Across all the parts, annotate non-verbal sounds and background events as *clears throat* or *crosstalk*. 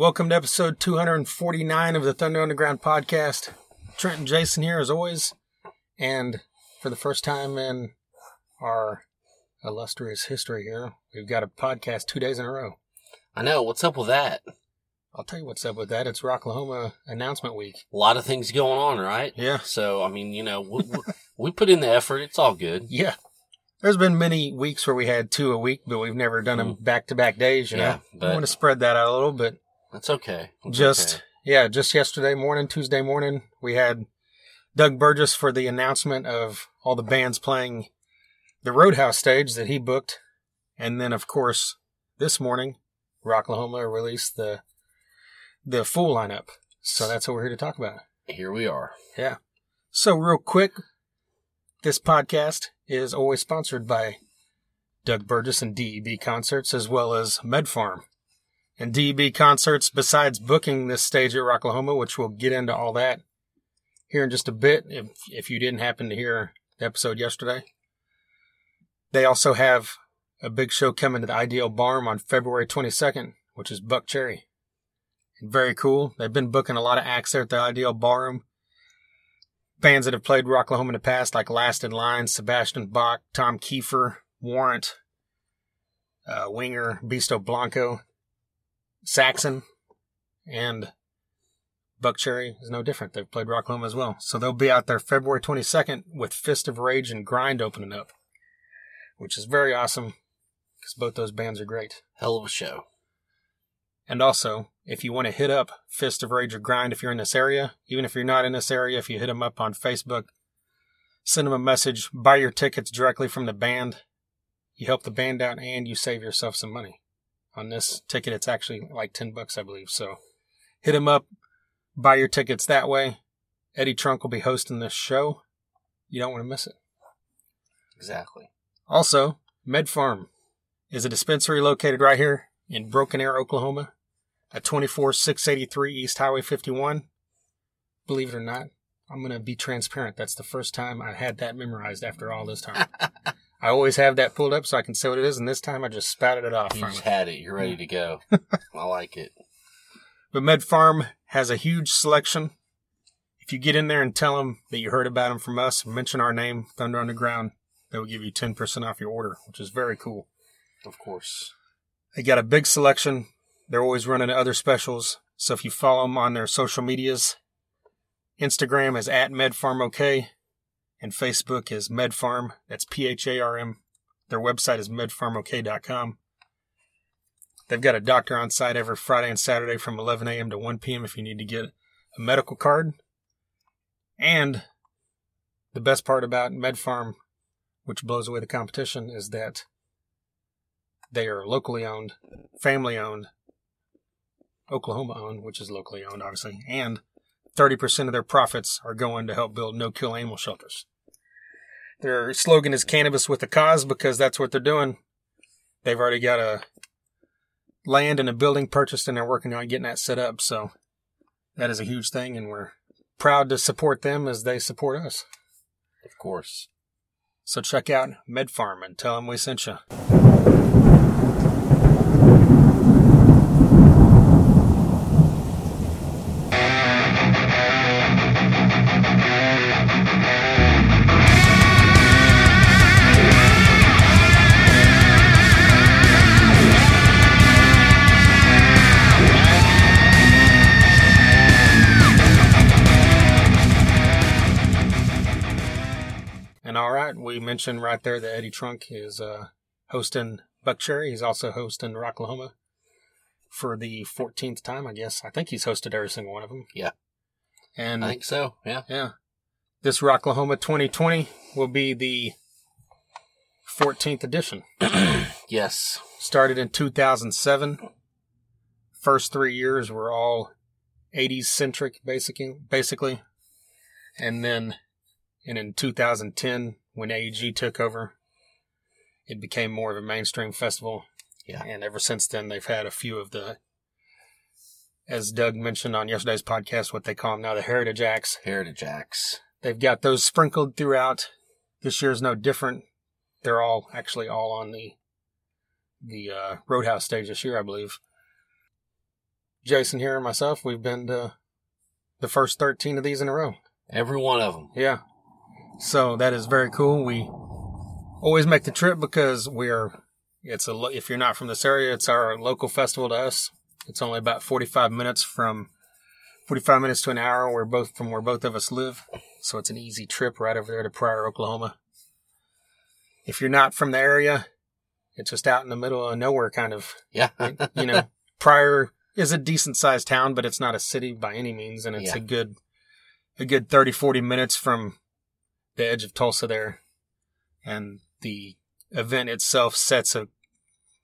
Welcome to episode 249 of the Thunder Underground podcast. Trent and Jason here as always. And for the first time in our illustrious history here, we've got a podcast two days in a row. I know. What's up with that? I'll tell you what's up with that. It's Rocklahoma announcement week. A lot of things going on, right? Yeah. So, I mean, you know, we, we- put in the effort. It's all good. Yeah. There's been many weeks where we had two a week, but we've never done them back to back days, you. Yeah, know. but- I want to spread that out a little bit. That's okay. It's just okay. yeah, just yesterday morning, Tuesday morning, we had Doug Burgess for the announcement of all the bands playing the Roadhouse stage that he booked, and then of course this morning, Rocklahoma released the the full lineup. So that's what we're here to talk about. here we are. Yeah. So real quick, this podcast is always sponsored by Doug Burgess and DEB Concerts as well as MedPharm. And DB Concerts, besides booking this stage at Rocklahoma, which we'll get into all that here in just a bit, if, if you didn't happen to hear the episode yesterday, they also have a big show coming to the Ideal Barn on February 22nd, which is Buckcherry. Very cool. They've been booking a lot of acts there at the Ideal Ballroom bands that have played Rocklahoma in the past, like Last in Line, Sebastian Bach, Tom Kiefer, Warrant, uh, Winger, Bisto Blanco, Saxon, and Buckcherry is no different. They've played Rocklahoma as well. So they'll be out there February 22nd with Fist of Rage and Grind opening up, which is very awesome because both those bands are great. Hell of a show. And also, if you want to hit up Fist of Rage or Grind if you're in this area, even if you're not in this area, if you hit them up on Facebook, send them a message, buy your tickets directly from the band. You help the band out and you save yourself some money. On this ticket, it's actually like 10 bucks, I believe. So hit him up, buy your tickets that way. Eddie Trunk will be hosting this show. You don't want to miss it. Exactly. Also, Med Pharm is a dispensary located right here in Broken Arrow, Oklahoma, at 24683 East Highway 51. Believe it or not, I'm going to be transparent. That's the first time I had that memorized after all this time. *laughs* I always have that pulled up so I can say what it is, and this time I just spouted it off. You just had it. You're ready to go. *laughs* I like it. But Med Pharm has a huge selection. If you get in there and tell them that you heard about them from us, mention our name, Thunder Underground, they will give you 10% off your order, which is very cool. Of course. They got a big selection. They're always running other specials. So if you follow them on their social medias, Instagram is at MedPharmOK and Facebook is MedPharm. That's P H A R M. Their website is medpharmok.com. They've got a doctor on site every Friday and Saturday from 11 a.m. to 1 p.m. if you need to get a medical card. And the best part about MedPharm, which blows away the competition, is that they are locally owned, family owned, Oklahoma owned, which is locally owned, obviously, and 30% of their profits are going to help build no kill animal shelters. Their slogan is cannabis with a cause because that's what they're doing. They've already got a land and a building purchased and they're working on getting that set up. So that is a huge thing and we're proud to support them as they support us. Of course. So check out MedPharm and tell them we sent you. We mentioned right there that Eddie Trunk is uh, hosting Buckcherry. He's also hosting Rocklahoma for the 14th time, I guess. I think he's hosted every single one of them. Yeah. And I think so. Yeah. yeah, this Rocklahoma 2020 will be the 14th edition. *clears throat* Yes. Started in 2007. First three years were all 80s centric, basically. Basically, and then, and in 2010, when AEG took over, it became more of a mainstream festival. Yeah. And ever since then, they've had a few of the, as Doug mentioned on yesterday's podcast, what they call them now, the Heritage Acts. Heritage Acts. They've got those sprinkled throughout. This year's no different. They're all actually all on the the uh, Roadhouse stage this year, I believe. Jason here and myself, we've been to the first 13 of these in a row. Every one of them. Yeah. So that is very cool. We always make the trip because we're, it's a, if you're not from this area, it's our local festival to us. It's only about 45 minutes from, 45 minutes to an hour. We're both from where both of us live. So it's an easy trip right over there to Pryor, Oklahoma. If you're not from the area, it's just out in the middle of nowhere kind of Yeah. you know, *laughs* Pryor is a decent sized town, but it's not a city by any means. And it's Yeah. a good, a good 30, 40 minutes from the edge of Tulsa there. And the event itself sets a,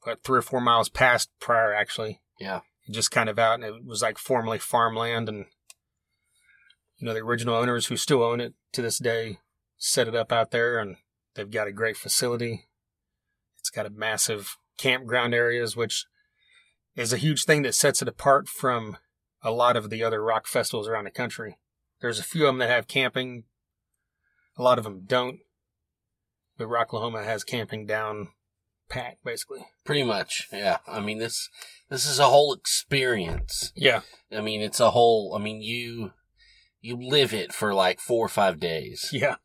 what, three or four miles past Pryor actually. yeah. Just kind of out, and it was like formerly farmland. And, you know, the original owners who still own it to this day set it up out there, and they've got a great facility. It's got a massive campground areas, which is a huge thing that sets it apart from a lot of the other rock festivals around the country. There's a few of them that have camping. A lot of them don't. But Rocklahoma has camping down pat, basically. Pretty much. Yeah. I mean, this, this is a whole experience. Yeah. I mean, it's a whole, I mean, you, you live it for like four or five days. Yeah.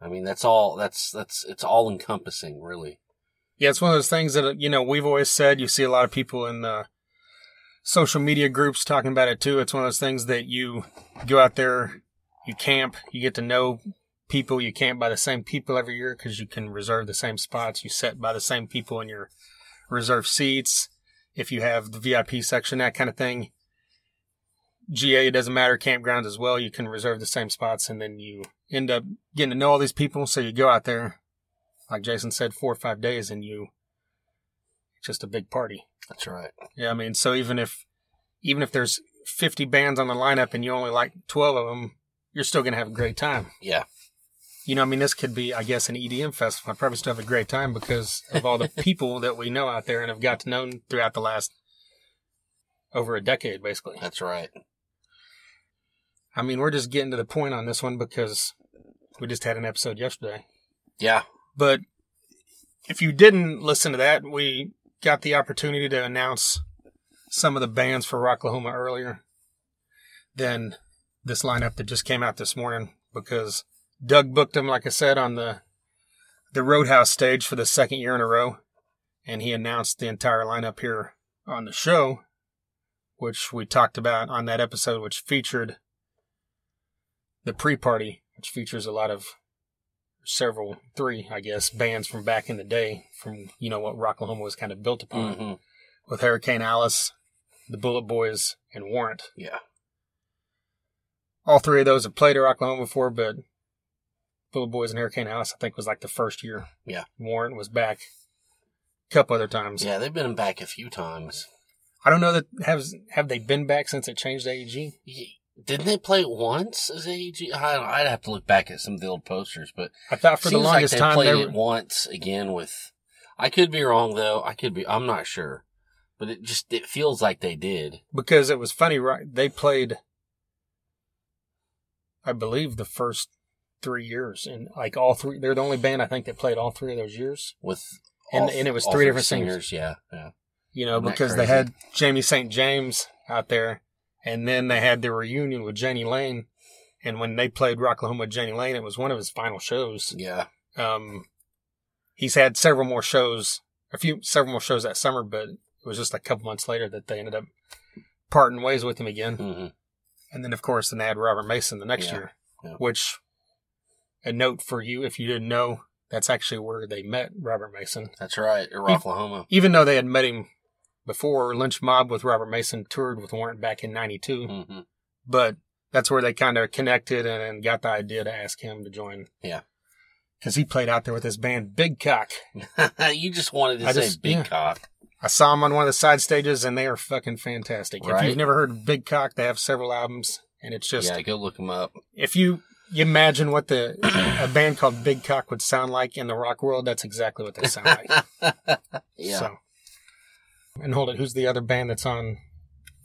I mean, that's all, that's, that's, it's all encompassing, really. Yeah, it's one of those things that, you know, we've always said. You see a lot of people in the social media groups talking about it too. It's one of those things that you go out there, you camp, you get to know people. You camp by the same people every year because you can reserve the same spots. You sit by the same people in your reserved seats. If you have the VIP section, that kind of thing. GA, it doesn't matter. Campgrounds as well. You can reserve the same spots and then you end up getting to know all these people. So you go out there, like Jason said, four or five days and you, just a big party. That's right. Yeah, I mean, so even if even if there's 50 bands on the lineup and you only like 12 of them, you're still gonna have a great time. Yeah. You know, I mean, this could be, I guess, an EDM festival. I'd probably still have a great time because of all the *laughs* people that we know out there and have got to know throughout the last over a decade, basically. That's right. I mean, we're just getting to the point on this one because we just had an episode yesterday. Yeah. But if you didn't listen to that, we got the opportunity to announce some of the bands for Rocklahoma earlier than this lineup that just came out this morning because Doug booked them, like I said, on the the Roadhouse stage for the second year in a row, and he announced the entire lineup here on the show, which we talked about on that episode, which featured the pre-party, which features a lot of several, three, I guess, bands from back in the day, from you know what Rocklahoma was kind of built upon, hmm with Hurricane Alice, the Bullet Boys, and Warrant. Yeah. All three of those have played at Rocklahoma before, but Bullet Boys and Hurricane Alice, I think, was like the first year. Yeah. Warrant was back a couple other times. Yeah. They've been back a few times. I don't know that has have they been back since it changed to AEG. Didn't they play it once as AEG? I, I'd have to look back at some of the old posters, but I thought for the seems like longest they time played they it once again with. I could be wrong though. I could be. I'm not sure, but it just it feels like they did. because it was funny, right? They played, I believe, the first three years, and like all three, they're the only band I think that played all three of those years. with And- all- and it was three different singers. Yeah, yeah, You know, Isn't because they had Jamie St. James out there, and then they had their reunion with Jani Lane. And when they played Rocklahoma with Jani Lane, it was one of his final shows. yeah. Um, he's had several more shows, a few, several more shows that summer, but it was just a couple months later that they ended up parting ways with him again. hmm And then, of course, then they had Robert Mason the next Yeah, year, yeah. which a note for you if you didn't know, that's actually where they met Robert Mason. That's right. Or Oklahoma. Even though they had met him before, Lynch Mob with Robert Mason toured with Warrant back in '92, hmm but that's where they kind of connected and, and got the idea to ask him to join. Yeah. because he played out there with his band Big Cock. *laughs* you just wanted to I say just- big yeah. cock. I saw him on one of the side stages, and they are fucking fantastic. If you've never heard of Big Cock, they have several albums, and it's just yeah, go look them up. if you, you imagine what the a band called Big Cock would sound like in the rock world, that's exactly what they sound like. *laughs* yeah. So, and hold it, who's the other band that's on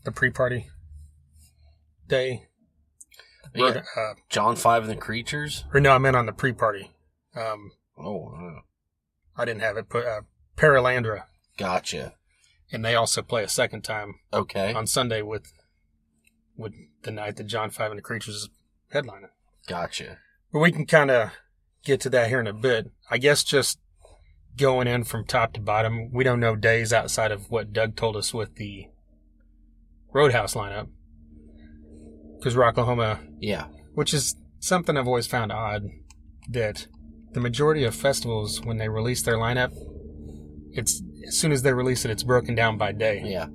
the pre-party day? Yeah. Uh, John Five and the Creatures. or no, I meant on the pre-party. Um, Oh, wow. I didn't have it put. Uh, Paralandra, gotcha. and they also play a second time Okay. on Sunday with with the night that John Five and the Creatures is headlining. Gotcha. But we can kind of get to that here in a bit. I guess just going in from top to bottom, we don't know days outside of what Doug told us with the Roadhouse lineup. Because Rocklahoma, Yeah. which is something I've always found odd, that the majority of festivals, when they release their lineup, it's as soon as they release it, it's broken down by day. Yeah.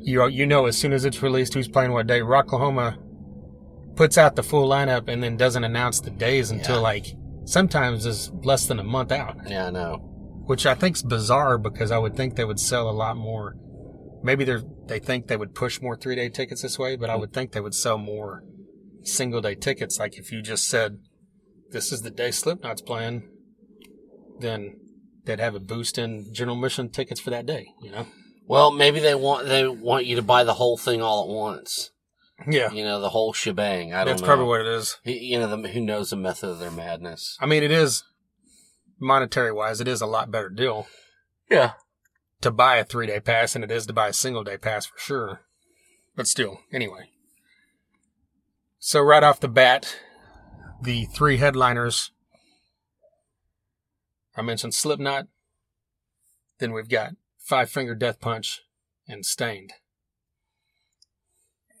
You you know as soon as it's released who's playing what day. Rocklahoma puts out the full lineup and then doesn't announce the days until Yeah. like sometimes is less than a month out, Yeah, I know. which I think's bizarre because I would think they would sell a lot more. Maybe they they think they would push more three day tickets this way, but I would think they would sell more single day tickets. Like if you just said this is the day Slipknot's playing, then they'd have a boost in general mission tickets for that day. You know? Well, maybe they want they want you to buy the whole thing all at once. Yeah, You know, the whole shebang. I don't that's know. probably what it is. You know, the, who knows the method of their madness? I mean, it is monetary wise, it is a lot better deal Yeah. to buy a three day pass than it is to buy a single day pass for sure. But still, anyway. So right off the bat, the three headliners. I mentioned Slipknot. Then we've got Five Finger Death Punch and Staind.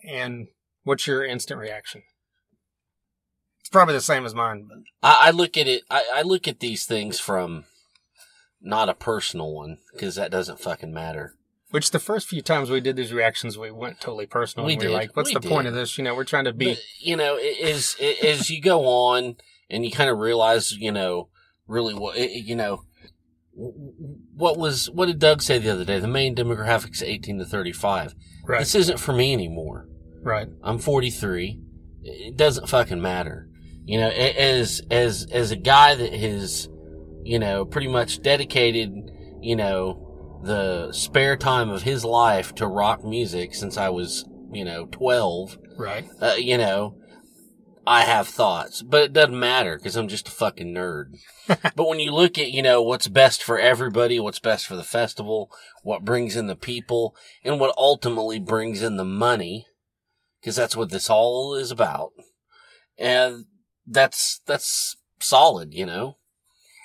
And what's your instant reaction? It's probably the same as mine, but I, I look at it. I, I look at these things from not a personal one because that doesn't fucking matter. Which the first few times we did these reactions, we went totally personal. We and we were did. like, "What's We the point of this?" You know, we're trying to be. But, you know, it, as you go on and you kind of realize, you know, really what you know. What was what did Doug say the other day? The main demographics eighteen to thirty five. right, This isn't for me anymore. Right, I'm 43. It doesn't fucking matter. You know, as as as a guy that has, you know, pretty much dedicated, you know, the spare time of his life to rock music since I was, you know, 12. right. Uh, you know, I have thoughts, but it doesn't matter because I'm just a fucking nerd. *laughs* but when you look at, you know, what's best for everybody, what's best for the festival, what brings in the people, and what ultimately brings in the money, because that's what this all is about. And that's, that's solid, you know?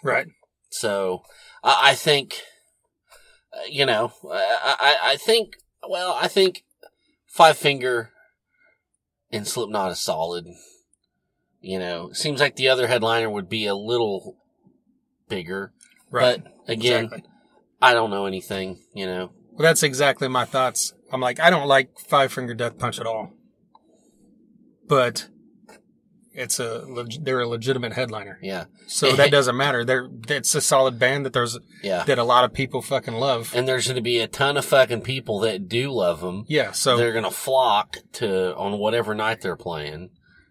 Right. So I, I think, uh, you know, I, I, I think, well, I think Five Finger and Slipknot is solid. You know, seems like the other headliner would be a little bigger, Right. but again, exactly. I don't know anything. You know, Well, that's exactly my thoughts. I'm like, I don't like Five Finger Death Punch at all, but it's a they're a legitimate headliner, yeah, so that *laughs* doesn't matter. They're it's a solid band that there's yeah. that a lot of people fucking love. And there's going to be a ton of fucking people that do love them. Yeah, so they're going to flock to on whatever night they're playing.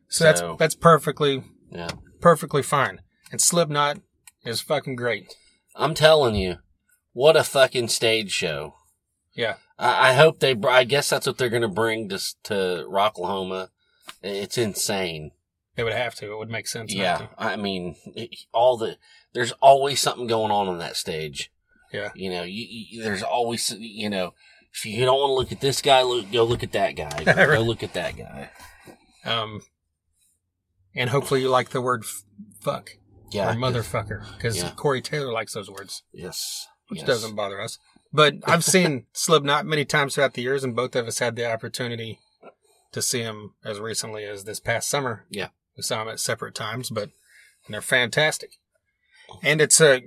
so that's so- that's perfectly Yeah. perfectly fine. And Slipknot is fucking great. I'm telling you, what a fucking stage show. Yeah. I, I hope they, I guess that's what they're going to bring to, to Rocklahoma. It's insane. It would have to. It would make sense. Yeah. I mean, it, all the, there's always something going on on that stage. Yeah. You know, you, you, there's always, you know, if you don't want to look at this guy, look, go look at that guy. *laughs* Go, go look at that guy. Um, and hopefully you like the word f- fuck Yeah. or motherfucker because Yeah. Corey Taylor likes those words, Yes. which yes. doesn't bother us. But I've seen *laughs* Slipknot many times throughout the years, and both of us had the opportunity to see him as recently as this past summer. Yeah. we saw him at separate times, but they're fantastic. And it's a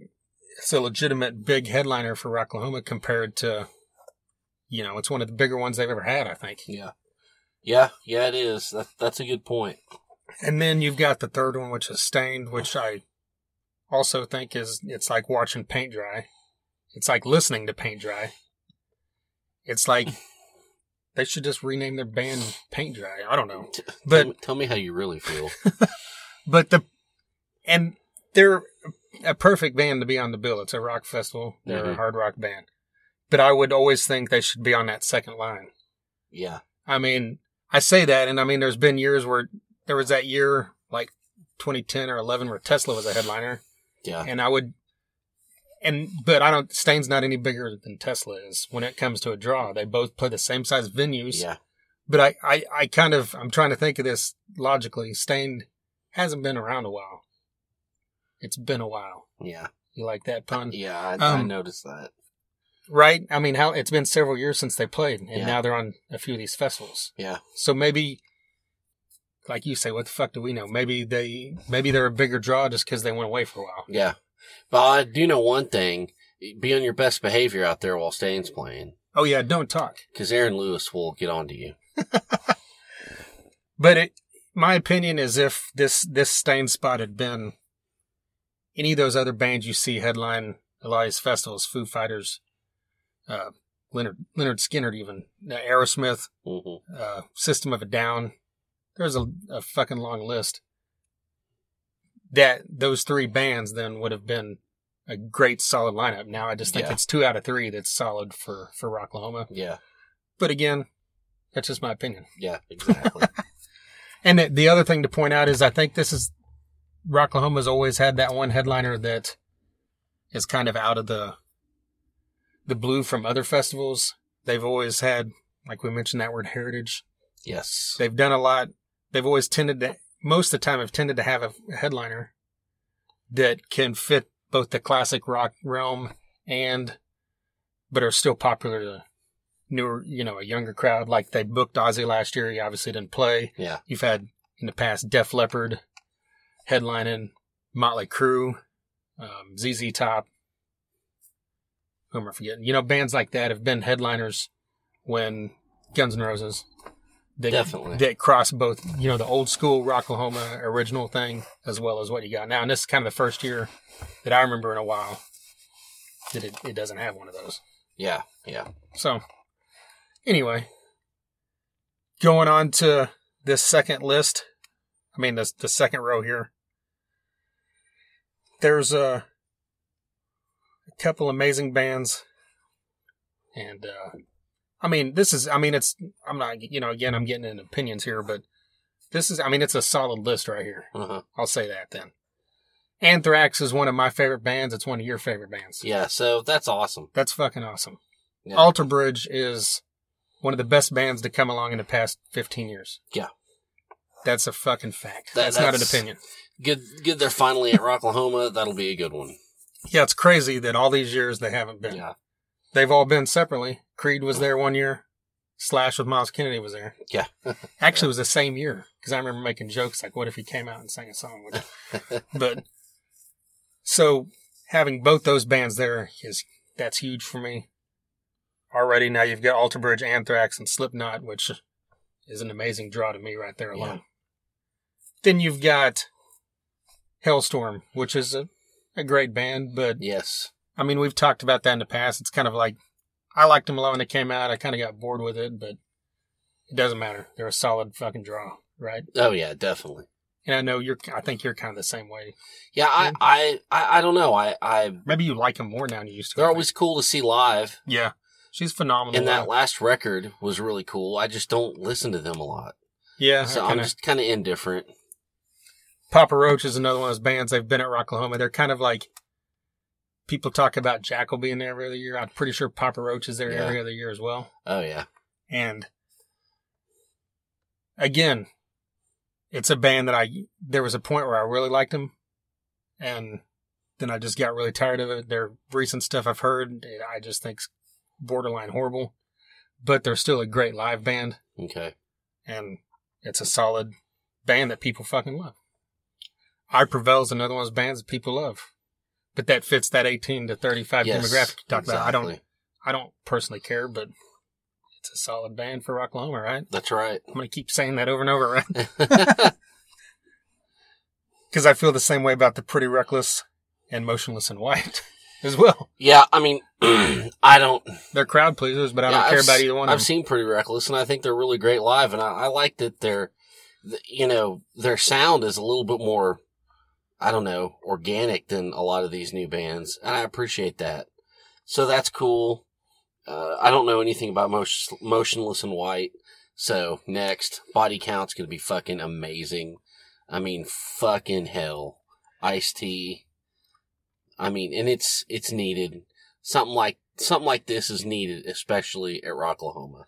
it's a legitimate big headliner for Rocklahoma compared to, you know, it's one of the bigger ones they've ever had, I think. Yeah. Yeah. Yeah, it is. That, that's a good point. And then you've got the third one, which is Staind, which I also think is it's like watching paint dry. It's like listening to paint dry. It's like they should just rename their band Paint Dry. I don't know, but tell, me, tell me how you really feel. *laughs* but the and they're a perfect band to be on the bill. It's a rock festival. They're a Mhm. hard rock band, but I would always think they should be on that second line. yeah. I mean, I say that, and I mean, there's been years where there was that year, like 2010 or 11, where Tesla was a headliner, Yeah. and I would, and but I don't. Staind's not any bigger than Tesla is when it comes to a draw. They both play the same size venues. Yeah. But I, I, I kind of, I'm trying to think of this logically. Stain hasn't been around a while. It's been a while. Yeah. You like that pun? Yeah, I, I Um, noticed that. Right? I mean, how it's been several years since they played, and Yeah. now they're on a few of these festivals. Yeah. So maybe, like you say, what the fuck do we know? Maybe they, maybe they're a bigger draw just because they went away for a while. Yeah. But I do know one thing. Be on your best behavior out there while Staind's playing. Oh yeah, don't talk. *laughs* Because Aaron Lewis will get on to you. But it, my opinion is if this this Staind spot had been any of those other bands you see headline a lot of these festivals, Foo Fighters, uh, Lynyrd Lynyrd Skynyrd, even uh, Aerosmith, hmm uh, System of a Down. There's a, a fucking long list. That those three bands then would have been a great solid lineup. Now I just think Yeah. it's two out of three that's solid for for Rocklahoma. Yeah. But again, that's just my opinion. Yeah, exactly. *laughs* And the, the other thing to point out is I think this is Rocklahoma's always had that one headliner that is kind of out of the the blue from other festivals. They've always had, like we mentioned, that word heritage. yes. They've done a lot. They've always tended to, most of the time, I've tended to have a headliner that can fit both the classic rock realm and, but are still popular to newer, you know, a younger crowd. Like they booked Ozzy last year. He obviously didn't play. Yeah. You've had in the past Def Leppard headlining, Motley Crue, um, ZZ Top. Who am I forgetting? You know, bands like that have been headliners when Guns N' Roses. That, Definitely. That cross both, you know, the old school Rocklahoma original thing as well as what you got now. And this is kind of the first year that I remember in a while that it, it doesn't have one of those. Yeah. Yeah. So, anyway, going on to this second list. I mean, the the second row here. There's a, a couple amazing bands, and uh, I mean, this is. I mean, it's. I'm not. You know, again, I'm getting in opinions here, but this is. I mean, it's a solid list right here. Uh-huh. I'll say that then. Anthrax is one of my favorite bands. It's one of your favorite bands. Yeah. So that's awesome. That's fucking awesome. Yeah. Alter Bridge is one of the best bands to come along in the past 15 years. Yeah. That's a fucking fact. That- that's, not an opinion. Good. Good. They're finally at Rocklahoma. That'll be a good one. Yeah, it's crazy that all these years they haven't been. Yeah. They've all been separately. Creed was there one year. Slash with Myles Kennedy was there. Yeah. *laughs* Actually, it was the same year because I remember making jokes like, "What if he came out and sang a song with *laughs* but so having both those bands there is that's huge for me. Already now you've got Alter Bridge, Anthrax, and Slipknot, which is an amazing draw to me right there alone. Yeah. Then you've got Halestorm, which is a, a great band, but Yes. I mean we've talked about that in the past. It's kind of like I liked them a lot when they came out. I kind of got bored with it, but it doesn't matter. They're a solid fucking draw, right? Oh yeah. Definitely. And I know you're. I think you're kind of the same way. Yeah. I. I. I, I don't know. I. I. Maybe you like them more now than you used to. They're always cool to see live. Yeah, she's phenomenal. And that last record was really cool. I just don't listen to them a lot. yeah, So I I'm just kind of indifferent. Papa Roach is another one of those bands. They've been at Rocklahoma. They're kind of like people talk about Jackyl being there every other year. I'm pretty sure Papa Roach is there Yeah. every other year as well. Oh yeah. And again, it's a band that I there was a point where I really liked them, and then I just got really tired of it. Their recent stuff I've heard, I just think's borderline horrible, but they're still a great live band, Okay. and it's a solid band that people fucking love. I Prevail's another one of those bands that people love, but that fits that 18 to 35 Yes, demographic you talked about. I don't. I don't personally care, but it's a solid band for Rocklahoma, right? That's right. I'm going to keep saying that over and over, right? *laughs* Because I feel the same way about the Pretty Reckless and Motionless in White *laughs* as well. yeah. I mean, *clears throat* I don't. They're crowd pleasers, but I yeah, don't care I've about either one I've of them. seen Pretty Reckless, and I think they're really great live, and I, I like that they're, you know, their sound is a little bit more, I don't know, organic than a lot of these new bands, and I appreciate that. So that's cool. Uh, I don't know anything about motion, Motionless and White, so next, Body Count's gonna be fucking amazing. I mean, fucking hell, Ice I mean, and it's it's needed. Something like something like this is needed, especially at Rocklahoma.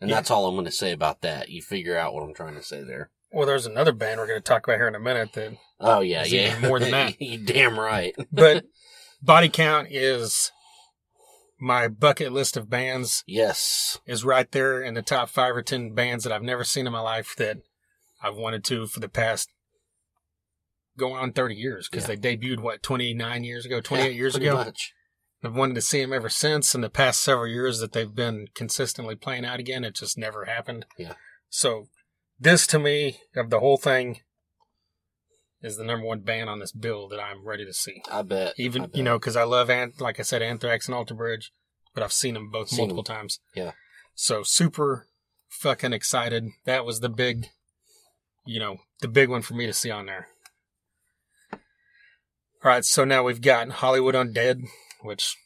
And Yeah. that's all I'm going to say about that. You figure out what I'm trying to say there. Well, there's another band we're going to talk about here in a minute that, Oh yeah, yeah. more than that. *laughs* you damn right. *laughs* but Body Count is my bucket list of bands Yes. is right there in the top five or ten bands that I've never seen in my life that I've wanted to for the past going on 30 years because Yeah. they debuted what 29 years ago 28 Yeah, years ago much. I've wanted to see them ever since. In the past several years that they've been consistently playing out again, it just never happened. Yeah. So this to me of the whole thing is the number one band on this bill that I'm ready to see. I bet. I Even bet. you know because I love Ant, like I said, Anthrax and Alter Bridge, but I've seen them both Seen multiple times. Yeah. So super fucking excited. That was the big, you know, the big one for me to see on there. All right, so now we've got Hollywood Undead, which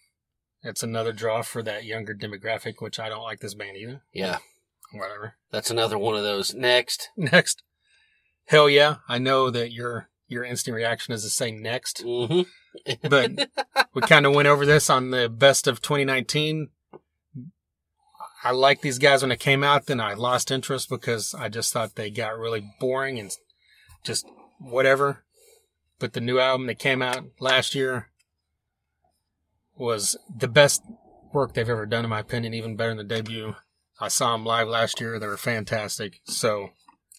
it's another draw for that younger demographic, which I don't like this band either. Yeah, Whatever. that's another one of those. Next. Next. Hell yeah. I know that your your instant reaction is to say next. hmm *laughs* But we kind of went over this on the best of 2019. I liked these guys when they came out, then I lost interest because I just thought they got really boring and just whatever. But the new album that came out last year was the best work they've ever done, in my opinion, even better than the debut. I saw them live last year. They were fantastic. So,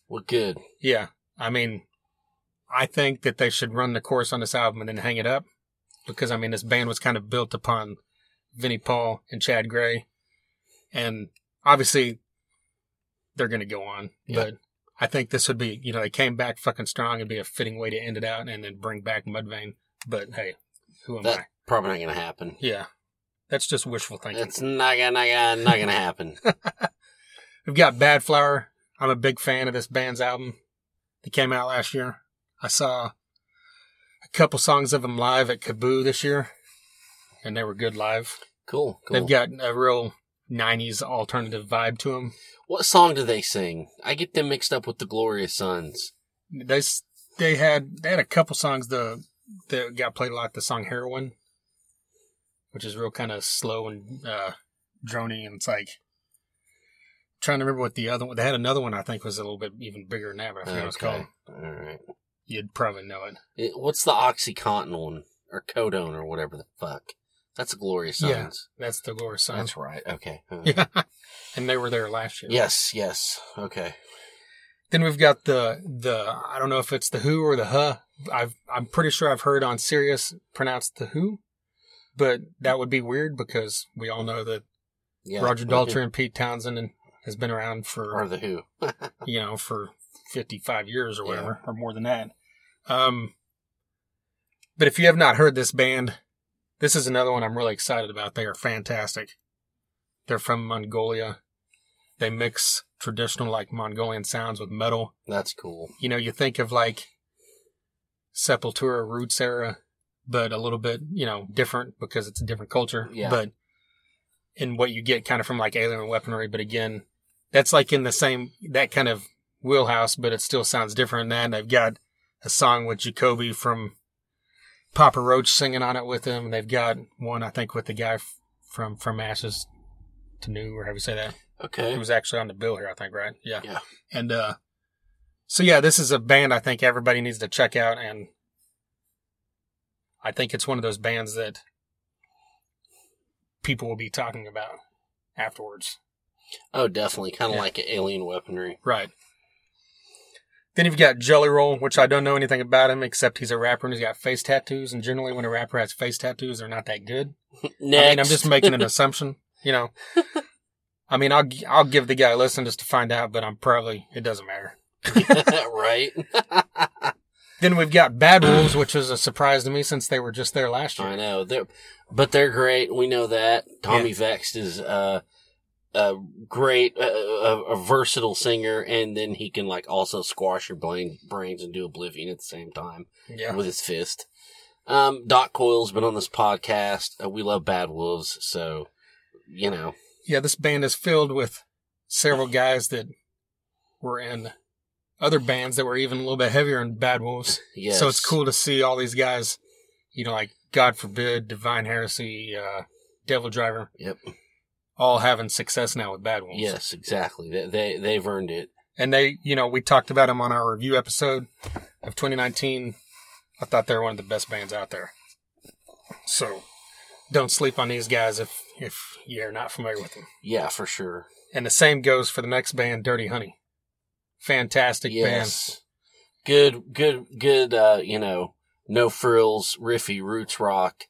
we're good. yeah, I mean, I think that they should run the course on this album and then hang it up because I mean this band was kind of built upon Vinnie Paul and Chad Gray, and obviously they're going to go on. Yeah. But I think this would be you know they came back fucking strong. It'd be a fitting way to end it out and then bring back Mudvayne. But hey, who am That I? probably not going to happen. Yeah, that's just wishful thinking. It's not gonna, not gonna, not gonna happen. *laughs* We've got Bad Flower. I'm a big fan of this band's album. That came out last year. I saw a couple songs of them live at KAABOO this year, and they were good live. Cool. cool. They've got a real 90s alternative vibe to them. what song do they sing? I get them mixed up with the Glorious Sons. They they had they had a couple songs the that got played a lot. The song Heroin, which is real kind of slow and uh, drony, and it's like trying to remember what the other one. They had another one I think was a little bit even bigger than that, but I forget what it's called. All right. You'd probably know it. It, what's the OxyContin one or Codone or whatever the fuck? That's the Glorious Yeah. That's the Glorious Sons. That's right. Okay. Uh, *laughs* Yeah. and they were there last year. Yes. Yes. Okay. Then we've got the the I don't know if it's the Who or the Huh. I've I'm pretty sure I've heard on Sirius pronounced the Who, but that would be weird because we all know that Yeah. Roger. Daltrey and Pete Townshend and has been around for or the Who. *laughs* you know for 55 years or Yeah. whatever or more than that. Um, but if you have not heard this band, this is another one I'm really excited about. They are fantastic. They're from Mongolia. They mix traditional like Mongolian sounds with metal. That's cool. You know, you think of like Sepultura roots era, but a little bit, you know, different because it's a different culture. Yeah. But in what you get kind of from like alien weaponry, but again, that's like in the same that kind of wheelhouse, but it still sounds different than that. They've got a song with Jacoby from Papa Roach singing on it with him. They've got one, I think, with the guy from from Ashes to New, or how you say that? Okay. He was actually on the bill here, I think, right? Yeah. Yeah. And uh so yeah, this is a band I think everybody needs to check out and I think it's one of those bands that people will be talking about afterwards. Oh, definitely. Kind of Yeah. like alien weaponry. Right. Then you've got Jelly Roll, which I don't know anything about him except he's a rapper and he's got face tattoos. And generally, when a rapper has face tattoos, they're not that good. Next. I mean, I'm just making an *laughs* assumption, you know. *laughs* I mean, I'll I'll give the guy a listen just to find out, but I'm probably it doesn't matter. *laughs* right. Then we've got Bad Wolves, which was a surprise to me since they were just there last year. I know they're, but they're great. We know that Tommy Vext is uh, a great, uh, a, a versatile singer, and then he can like also squash your brain, brains and do Oblivion at the same time Yeah, with his fist. Um, Doc Coyle's been on this podcast. Uh, we love Bad Wolves, so you know, yeah. This band is filled with several guys that were in other bands that were even a little bit heavier than Bad Wolves. yes. So it's cool to see all these guys, you know, like God Forbid, Divine Heresy, uh, Devil Driver. Yep. all having success now with Bad Wolves. Yes, exactly. They, they they've earned it. And they, you know, we talked about them on our review episode of 2019. I thought they were one of the best bands out there. So don't sleep on these guys if if you're not familiar with them. Yeah, for sure. And the same goes for the next band, Dirty Honey. Fantastic band. Good, good, good. Uh, you know, no frills, riffy roots rock.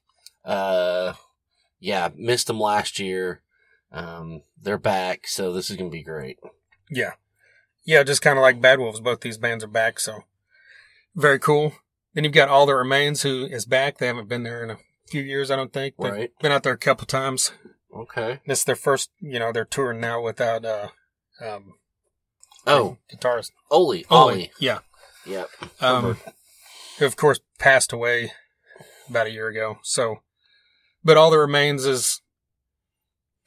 Uh, yeah, missed them last year. Um, they're back, so this is gonna be great. Yeah. Yeah, just kind of like Bad Wolves. Both these bands are back, so very cool. Then you've got All That Remains, who is back. They haven't been there in a few years, I don't think. They've Right. been out there a couple times. Okay. This is their first, you know, they're touring now without uh um Oh, guitarist. Oli, Ollie. Oli. Yeah. Yep. Um who of course passed away about a year ago. So but all that remains is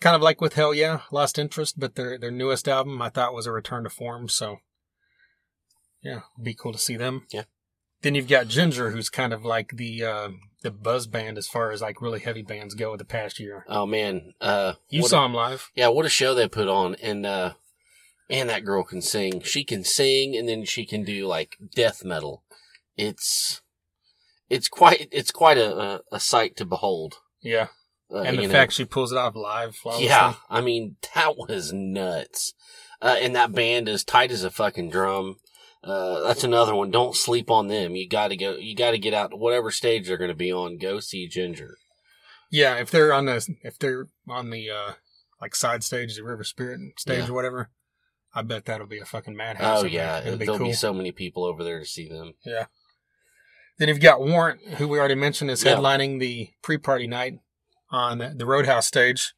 kind of like with Hell Yeah, lost interest, but their their newest album I thought was a return to form, so yeah, it'd be cool to see them. Yeah. Then you've got Jinjer, who's kind of like the uh, the buzz band as far as like really heavy bands go the past year. Oh man. Uh, You what a- saw him live. Yeah, what a show they put on. And, uh, man, that girl can sing. She can sing and then she can do like death metal. It's, it's quite, it's quite a, a, sight to behold. Yeah. Uh, and the know. fact she pulls it off live. yeah, I mean, that was nuts. Uh, and that band is tight as a fucking drum. Uh, that's another one. Don't sleep on them. You gotta go, you gotta get out to whatever stage they're gonna be on. Go see Jinjer. Yeah, if they're on the if they're on the uh like side stage, the River Spirit stage Yeah. or whatever, I bet that'll be a fucking madhouse. Oh yeah, it'll be there'll cool. be so many people over there to see them. yeah. Then you've got Warrant, who we already mentioned is Yeah. headlining the pre-party night on the Roadhouse stage,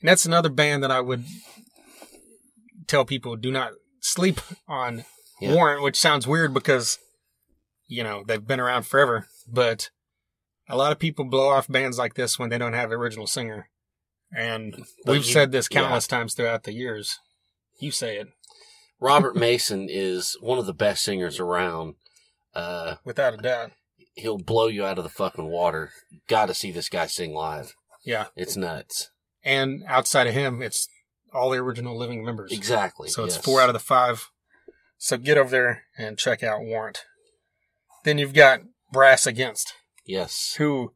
and that's another band that I would tell people do not sleep on Yeah. Warrant, which sounds weird because you know they've been around forever, but a lot of people blow off bands like this when they don't have an original singer. And But we've you- said this yeah. countless times throughout the years. You say it Robert Mason is one of the best singers around. Uh, without a doubt. he'll blow you out of the fucking water. Got to see this guy sing live. Yeah. It's nuts. And outside of him, it's all the original living members. Exactly. So it's yes. four out of the five. So get over there and check out Warrant. Then you've got Brass Against, Yes. who,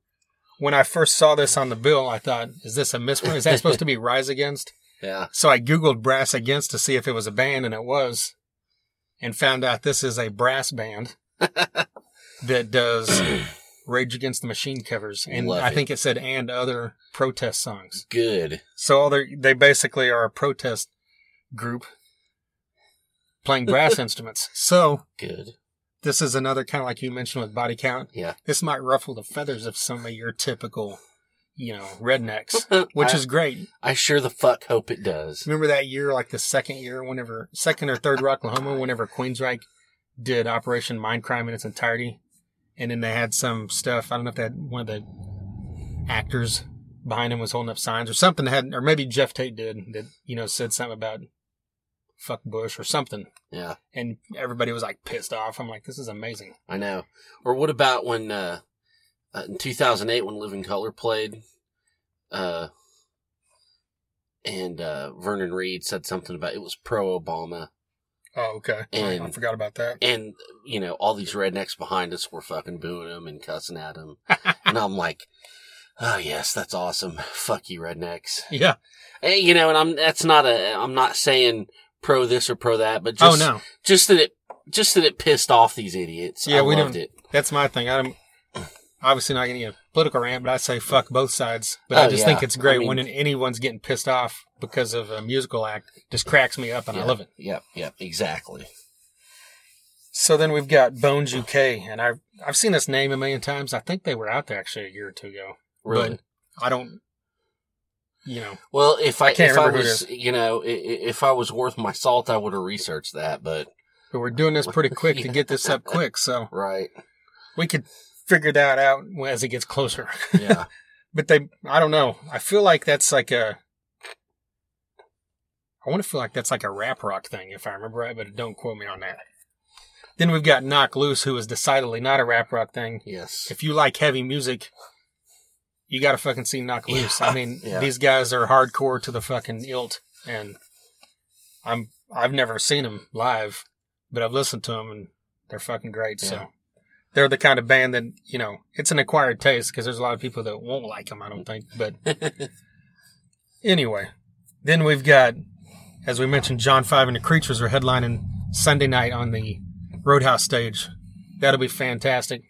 when I first saw this on the bill, I thought, is this a misprint? Is that supposed to be *laughs* Rise Against? Yeah. So I Googled Brass Against to see if it was a band, and it was, and found out this is a brass band *laughs* that does *clears throat* Rage Against the Machine covers. And Love I it. think it said, and other protest songs. Good. So all they they basically are a protest group playing brass *laughs* instruments. So Good. this is another kind of like you mentioned with body count. Yeah. This might ruffle the feathers of some of your typical, you know, rednecks, *laughs* which I, is great. I sure the fuck hope it does. Remember that year, like the second year, whenever second or third Rocklahoma, whenever Queensryche did Operation Mindcrime in its entirety, and then they had some stuff. I don't know if that one of the actors behind him was holding up signs or something. That had, or maybe Geoff Tate did that. You know, said something about fuck Bush or something, Yeah. and everybody was like pissed off. I'm like, this is amazing. I know. Or what about when uh, uh in 2008 when Living Colour played uh and uh Vernon Reid said something about it was pro Obama Oh, okay. I- I forgot about that. and you know all these rednecks behind us were fucking booing him and cussing at him *laughs* and I'm like oh yes that's awesome fuck you rednecks Yeah. Hey, you know and I'm that's not a I'm not saying pro this or pro that but just oh no, just that it just that it pissed off these idiots Yeah, I we loved don't- it that's my thing. I'm obviously not going to get a political rant, but I say fuck both sides. But I Oh, just yeah. think it's great I mean- when anyone's getting pissed off because of a musical act. Just cracks me up, and I love it. Yep, yep, exactly. So then we've got Bones UK, and I've I've seen this name a million times. I think they were out there actually a year or two ago. Really. But I don't, you know, well, if I, can't if I remember who it was, you know, i- i- if I was worth my salt, I would have researched that. But but we're doing this pretty quick to get this up *laughs* quick, so right, we could figure that out as it gets closer. *laughs* yeah, But they, I don't know. I feel like that's like a. I want to feel like that's like a rap rock thing, if I remember right, but don't quote me on that. Then we've got Knocked Loose, who is decidedly not a rap rock thing. yes, If you like heavy music, you got to fucking see Knock Yeah. Loose. I mean, *laughs* Yeah. these guys are hardcore to the fucking ilt, and I'm I've never seen them live, but I've listened to them and they're fucking great. Yeah. So they're the kind of band that you know it's an acquired taste because there's a lot of people that won't like them. I don't think, but *laughs* anyway, then we've got, as we mentioned, John Five and the Creatures are headlining Sunday night on the Roadhouse stage. That'll be fantastic.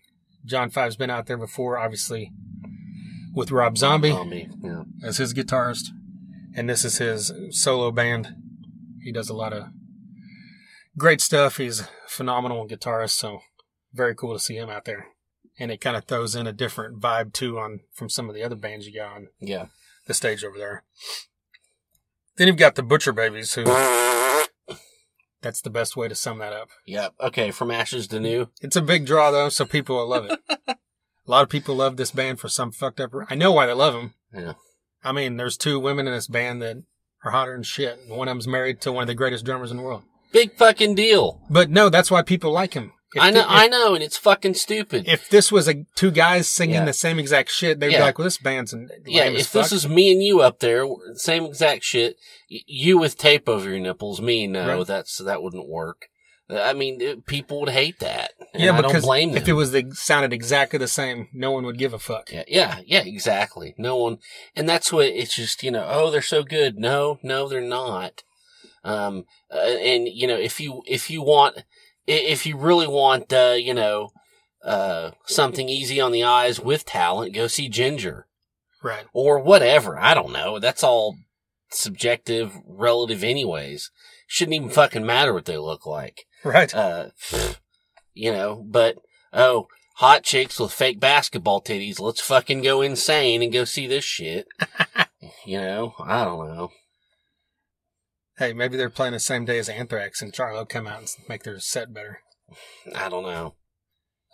John Five's been out there before, obviously, with Rob Zombie Zombie. Yeah. as his guitarist, and this is his solo band. He does a lot of great stuff. He's a phenomenal guitarist, so very cool to see him out there. And it kind of throws in a different vibe too on from some of the other bands you got on Yeah. the stage over there. Then you've got the Butcher Babies, who that's the best way to sum that up. Yep. Okay. From ashes to new. It's a big draw though, so people will love it. *laughs* a lot of people love this band for some fucked up. I know why they love them. Yeah. I mean, there's two women in this band that are hotter than shit. and One of them's married to one of the greatest drummers in the world. Big fucking deal. But no, that's why people like him. If I know. thi- I know, and it's fucking stupid. if this was a two guys singing Yeah. the same exact shit, they'd Yeah. be like, "Well, this band's an yeah. If this fuck." was me and you up there, same exact shit. You with tape over your nipples, me no, Right. that's that wouldn't work. I mean, it- people would hate that. Yeah, I don't blame them. if it was the sounded exactly the same, no one would give a fuck. Yeah, yeah, yeah, exactly. No one, and that's what it's just, you know, oh, they're so good. No, no, they're not. Um, uh, and you know, if you, if you want, if you really want, uh, you know, uh, something easy on the eyes with talent, go see Jinjer Right. or whatever. I don't know. That's all subjective, relative anyways. Shouldn't even fucking matter what they look like. Right. Uh, you know, but, oh, hot chicks with fake basketball titties, let's fucking go insane and go see this shit. *laughs* you know, I don't know. Hey, maybe they're playing the same day as Anthrax, and will come out and make their set better. I don't know.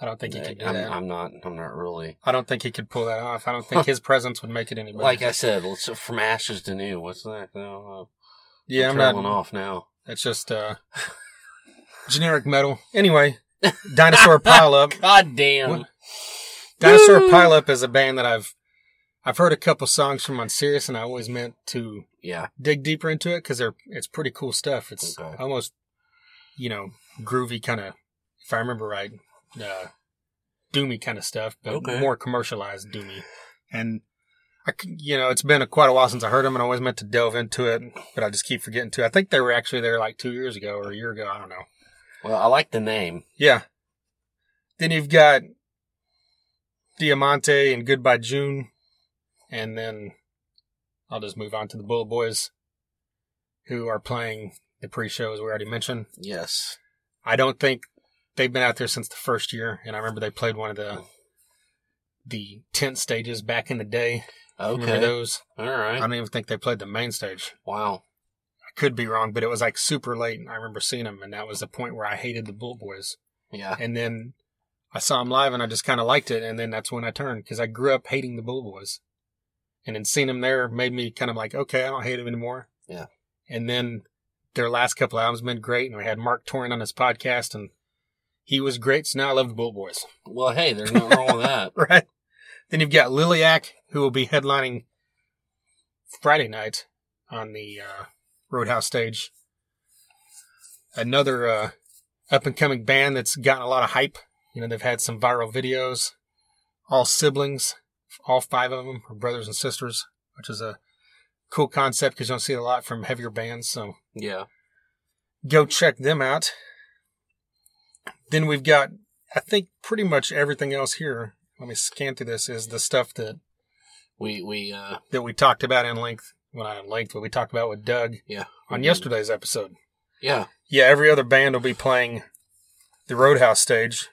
I don't think he could do I'm, that. I'm not, I'm not really. I don't think he could pull that off. I don't think his presence would make it any better. Like I said, let's, from ashes to new. What's that? No, yeah, I'm trailing not. off now. That's just uh, generic metal. Anyway, Dinosaur *laughs* Pile Up. God damn. What? Dinosaur Woo! Pile Up is a band that I've I've heard a couple songs from on Sirius, and I always meant to Yeah. dig deeper into it because they're it's pretty cool stuff. It's Okay. almost you know groovy kind of, if I remember right, uh, doomy kind of stuff, but Okay. more commercialized doomy. And I, c- you know, it's been a, quite a while since I heard them, and I always meant to delve into it, but I just keep forgetting to. I think they were actually there like two years ago or a year ago. I don't know. Well, I like the name. Yeah. Then you've got Diamante and Goodbye June. And then I'll just move on to the Bullet Boys, who are playing the pre show, as we already mentioned. Yes. I don't think they've been out there since the first year. And I remember they played one of the the tent stages back in the day. Remember Okay. those? All right. I don't even think they played the main stage. Wow. I could be wrong, but it was like super late. And I remember seeing them, and that was the point where I hated the Bullet Boys. Yeah. and then I saw him live and I just kind of liked it, and then that's when I turned because I grew up hating the Bullet Boys, and then seeing them there made me kind of like, okay, I don't hate them anymore. Yeah. And then their last couple albums been great, and we had Marq Torien on his podcast, and he was great. So now I love the Bullet Boys. Well, hey, there's nothing wrong with that. *laughs* Right. Then you've got Liliac, who will be headlining Friday night on the uh, Roadhouse stage. Another uh, up and coming band that's gotten a lot of hype. You know, they've had some viral videos. All siblings, all five of them are brothers and sisters, which is a cool concept because you don't see it a lot from heavier bands. So Yeah. go check them out. Then we've got, I think, pretty much everything else here. Let me scan through this. Is the stuff that We we uh that we talked about in length. Well, I in length, but we talked about with Doug yeah on yesterday's episode. Yeah. Yeah, every other band will be playing the Roadhouse stage.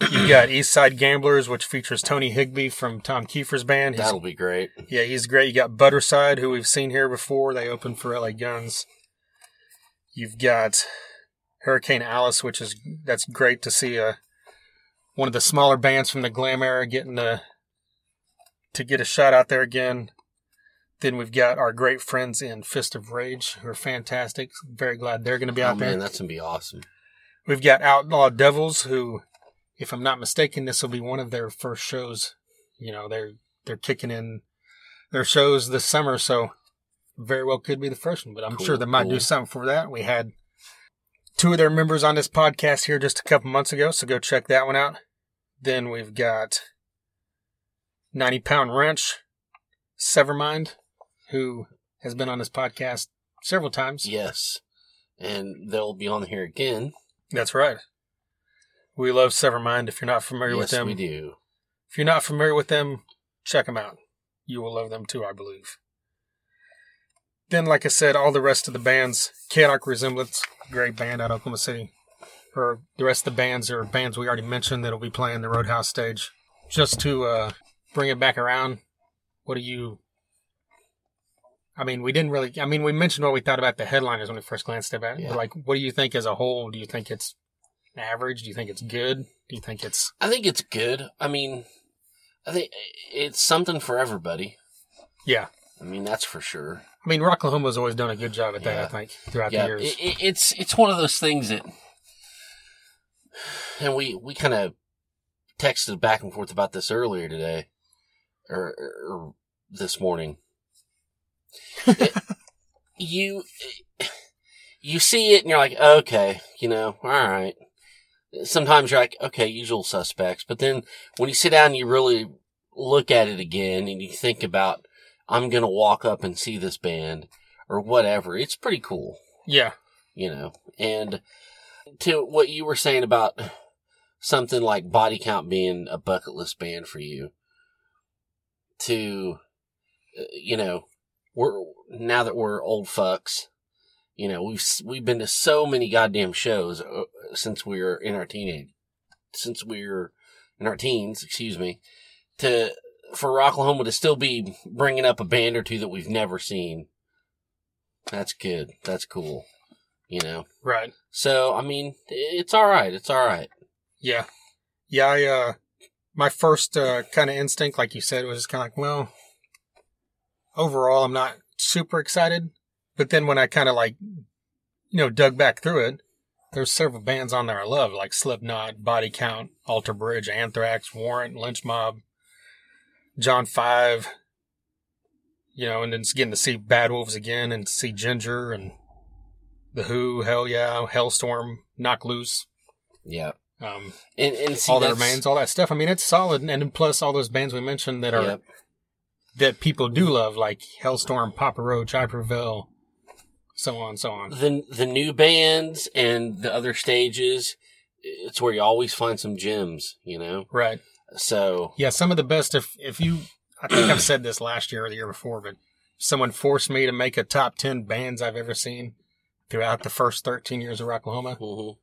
You've got East Side Gamblers, which features Tony Higbee from Tom Keifer's band. He's, That'll be great. yeah, he's great. You got Butterside, who we've seen here before. They opened for LA Guns. You've got Hurricane Alice, which is that's great to see a one of the smaller bands from the glam era getting to to get a shot out there again. Then we've got our great friends in Fist of Rage, who are fantastic. Very glad they're going to be Oh out there. man, that's gonna be awesome. We've got Outlaw Devils, who, if I'm not mistaken, this will be one of their first shows. You know, they're they're kicking in their shows this summer, so very well could be the first one. But I'm Cool, sure they might do something for that. We had two of their members on this podcast here just a couple months ago, so go check that one out. Then we've got 90 Pound Wrench, Severmind, who has been on this podcast several times. Yes. And they'll be on here again. That's right. We love Severmind. If you're not familiar with yes, them, we do. if you're not familiar with them, check them out. You will love them too, I believe. Then, like I said, all the rest of the bands, Chaotic Resemblance, great band out of Oklahoma City. Or the rest of the bands are bands we already mentioned that'll be playing the Roadhouse stage. Just to uh, bring it back around, what do you? I mean, we didn't really. I mean, we mentioned what we thought about the headliners when we first glanced at it. Yeah. Like, what do you think as a whole? Do you think it's average? Do you think it's good? Do you think it's I think it's good. I mean, I think it's something for everybody. yeah? I mean, that's for sure. I mean, Rocklahoma's always done a good job at that. Yeah. I think throughout yeah, the years. it, it, it's it's one of those things that, and we we kind of texted back and forth about this earlier today, or, or this morning. *laughs* It- you you see it and you're like, okay, you know, all right. Sometimes you're like, okay, usual suspects, but then when you sit down and you really look at it again and you think about, I'm gonna walk up and see this band or whatever, it's pretty cool. Yeah, you know, and to what you were saying about something like body count being a bucket list band for you to, uh, you know, we're, now that we're old fucks, you know, we've, we've been to so many goddamn shows uh, since we were in our teenage, since we were in our teens, excuse me, to, for Rocklahoma to still be bringing up a band or two that we've never seen. That's good. That's cool. You know? right. So, I mean, it's all right. It's all right. Yeah, yeah. I uh, my first uh, kind of instinct, like you said, was just kind of like, well, overall, I'm not super excited. But then when I kind of like, you know, dug back through it, there's several bands on there I love, like Slipknot, Body Count, Alter Bridge, Anthrax, Warrant, Lynch Mob, John Five. You know, and then it's getting to see Bad Wolves again and see Jinjer and the Who, Hell Yeah, Halestorm, Knocked Loose. Yeah. Um, And, and see, all the remains, all that stuff. I mean, it's solid, and plus all those bands we mentioned that are Yep. that people do love, like Halestorm, Papa Roach, Hyperville, so on, so on. The, the new bands and the other stages, it's where you always find some gems, you know? Right? So, Yeah, some of the best. If if you, I think I've said this last year or the year before, but someone forced me to make a top ten bands I've ever seen throughout the first thirteen years of Rocklahoma. mhm.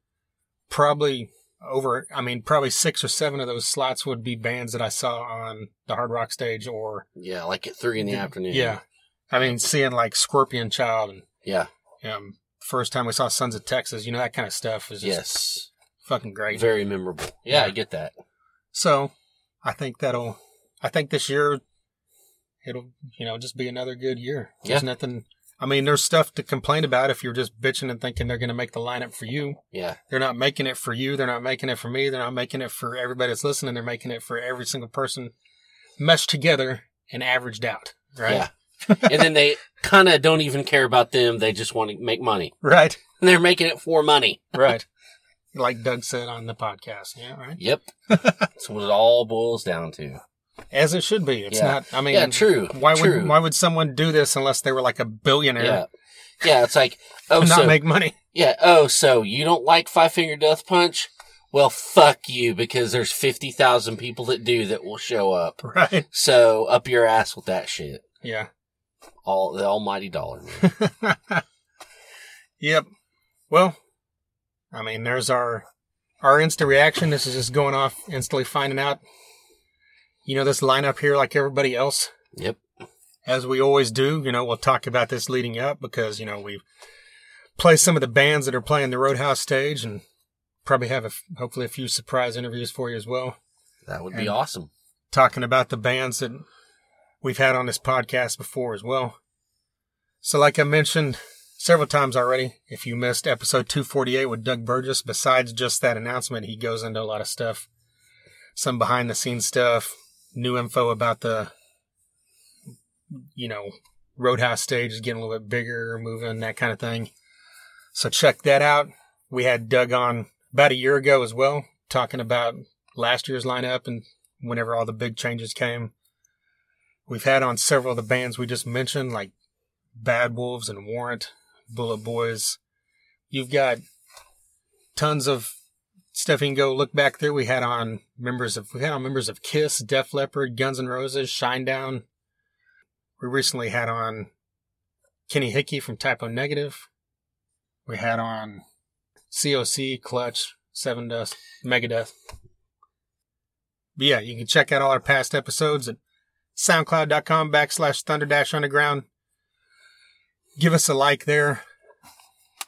Probably over. I mean, probably six or seven of those slots would be bands that I saw on the Hard Rock stage or yeah, like at three in the afternoon. Yeah, I mean, seeing like Scorpion Child and Yeah. um, first time we saw Sons of Texas, you know that kind of stuff was just Yes. fucking great. Very memorable. Yeah, I get that. So, I think that'll. I think this year, it'll you know just be another good year. There's Yeah. nothing. I mean, there's stuff to complain about if you're just bitching and thinking they're going to make the lineup for you. Yeah. They're not making it for you. They're not making it for me. They're not making it for everybody that's listening. They're making it for every single person meshed together and averaged out. Right. Yeah. and then they kind of don't even care about them. They just want to make money. Right. And *laughs* they're making it for money. *laughs* Right. like Doug said on the podcast. Yeah. Right. Yep. *laughs* That's what it all boils down to. As it should be. It's Yeah. not. I mean, yeah, true. Why true. would why would someone do this unless they were like a billionaire Yeah. Yeah, it's like, oh, not so, make money? yeah, oh, so you don't like Five Finger Death Punch? Well, fuck you, because there's 50,000 people that do that will show up. Right. So, up your ass with that shit. Yeah. All, the almighty dollar, *laughs* yep. Well, I mean, there's our our instant reaction. This is just going off instantly finding out. You know, this lineup here, like everybody else, Yep. as we always do. You know, we'll talk about this leading up because you know we play some of the bands that are playing the Roadhouse stage, and probably have a, hopefully a few surprise interviews for you as well. That would be awesome. talking about the bands that we've had on this podcast before as well. So, like I mentioned several times already, if you missed episode 248 with Doug Burgess, besides just that announcement, he goes into a lot of stuff, some behind the scenes stuff, new info about the you know, Roadhouse stage is getting a little bit bigger, moving, that kind of thing. So check that out. We had Doug on about a year ago as well, talking about last year's lineup and whenever all the big changes came. We've had on several of the bands we just mentioned, like Bad Wolves and Warrant, Bullet Boys. You've got tons of stuff you can go look back there. We had on members of we had on members of Kiss, Def Leppard, Guns N' Roses, Shinedown. We recently had on Kenny Hickey from Type O Negative. We had on COC, Clutch, Seven Dust, Megadeth. But yeah, you can check out all our past episodes at soundcloud.com backslash thunder dash underground. Give us a like there.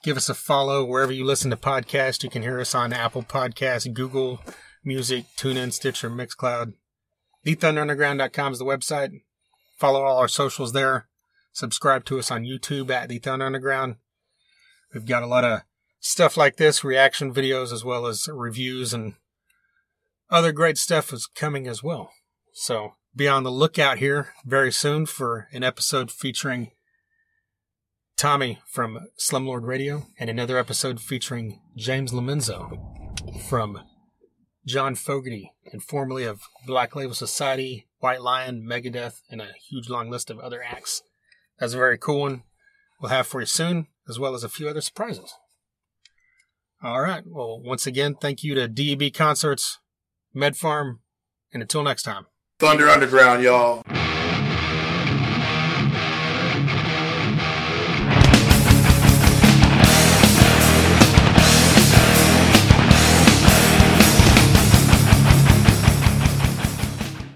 Give us a follow wherever you listen to podcasts. You can hear us on Apple Podcasts, Google Music, TuneIn, Stitcher, Mixcloud. TheThunderUnderground.com is the website. Follow all our socials there. Subscribe to us on YouTube at The Thunder Underground. We've got a lot of stuff like this, reaction videos, as well as reviews and other great stuff is coming as well. So be on the lookout here very soon for an episode featuring Tommy from Slumlord Radio and another episode featuring James Lomenzo from John Fogerty and formerly of Black Label Society, White Lion, Megadeth, and a huge long list of other acts. That's a very cool one we'll have for you soon, as well as a few other surprises. All right. Well, once again, thank you to DEB Concerts, MedPharm, and until next time. Thunder Underground, y'all.